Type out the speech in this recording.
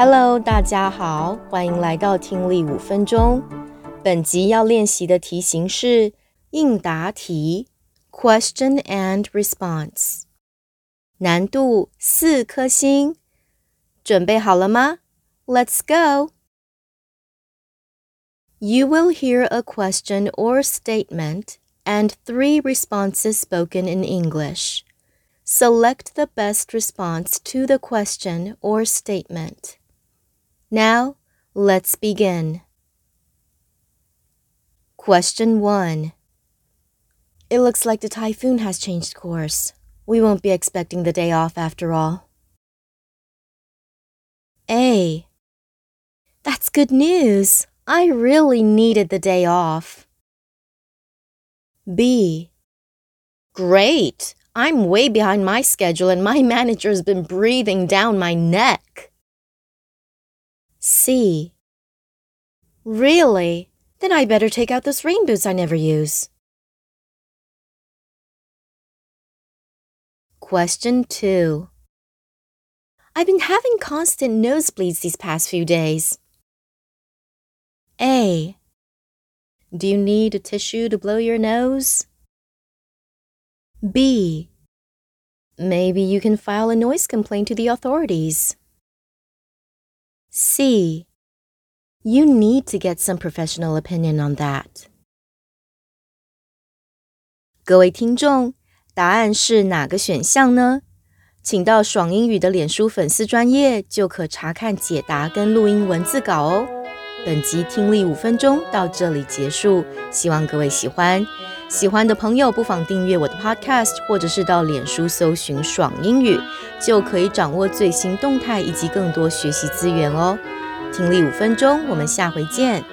Hello，大家好，欢迎来到听力五分钟。本集要练习的题型是应答题 （Question and Response），难度四颗星。准备好了吗？Let's go. You will hear a question or statement and three responses spoken in English. Select the best response to the question or statement. Now, let's begin. Question 1 It looks like the typhoon has changed course. We won't be expecting the day off after all. A. That's good news. I really needed the day off. B. Great. I'm way behind my schedule and my manager's been breathing down my neck. C. Really? Then I better take out those rain boots I never use. Question 2. I've been having constant nosebleeds these past few days. A. Do you need a tissue to blow your nose? B. Maybe you can file a noise complaint to the authorities. C. You need to get some professional opinion on that. 各位听众，答案是哪个选项呢？请到爽英语的脸书粉丝专业就可查看解答跟录音文字稿哦。本集听力五分钟到这里结束，希望各位喜欢。喜欢的朋友不妨订阅我的 Podcast，或者是到脸书搜寻“爽英语”，就可以掌握最新动态以及更多学习资源哦。听力五分钟，我们下回见。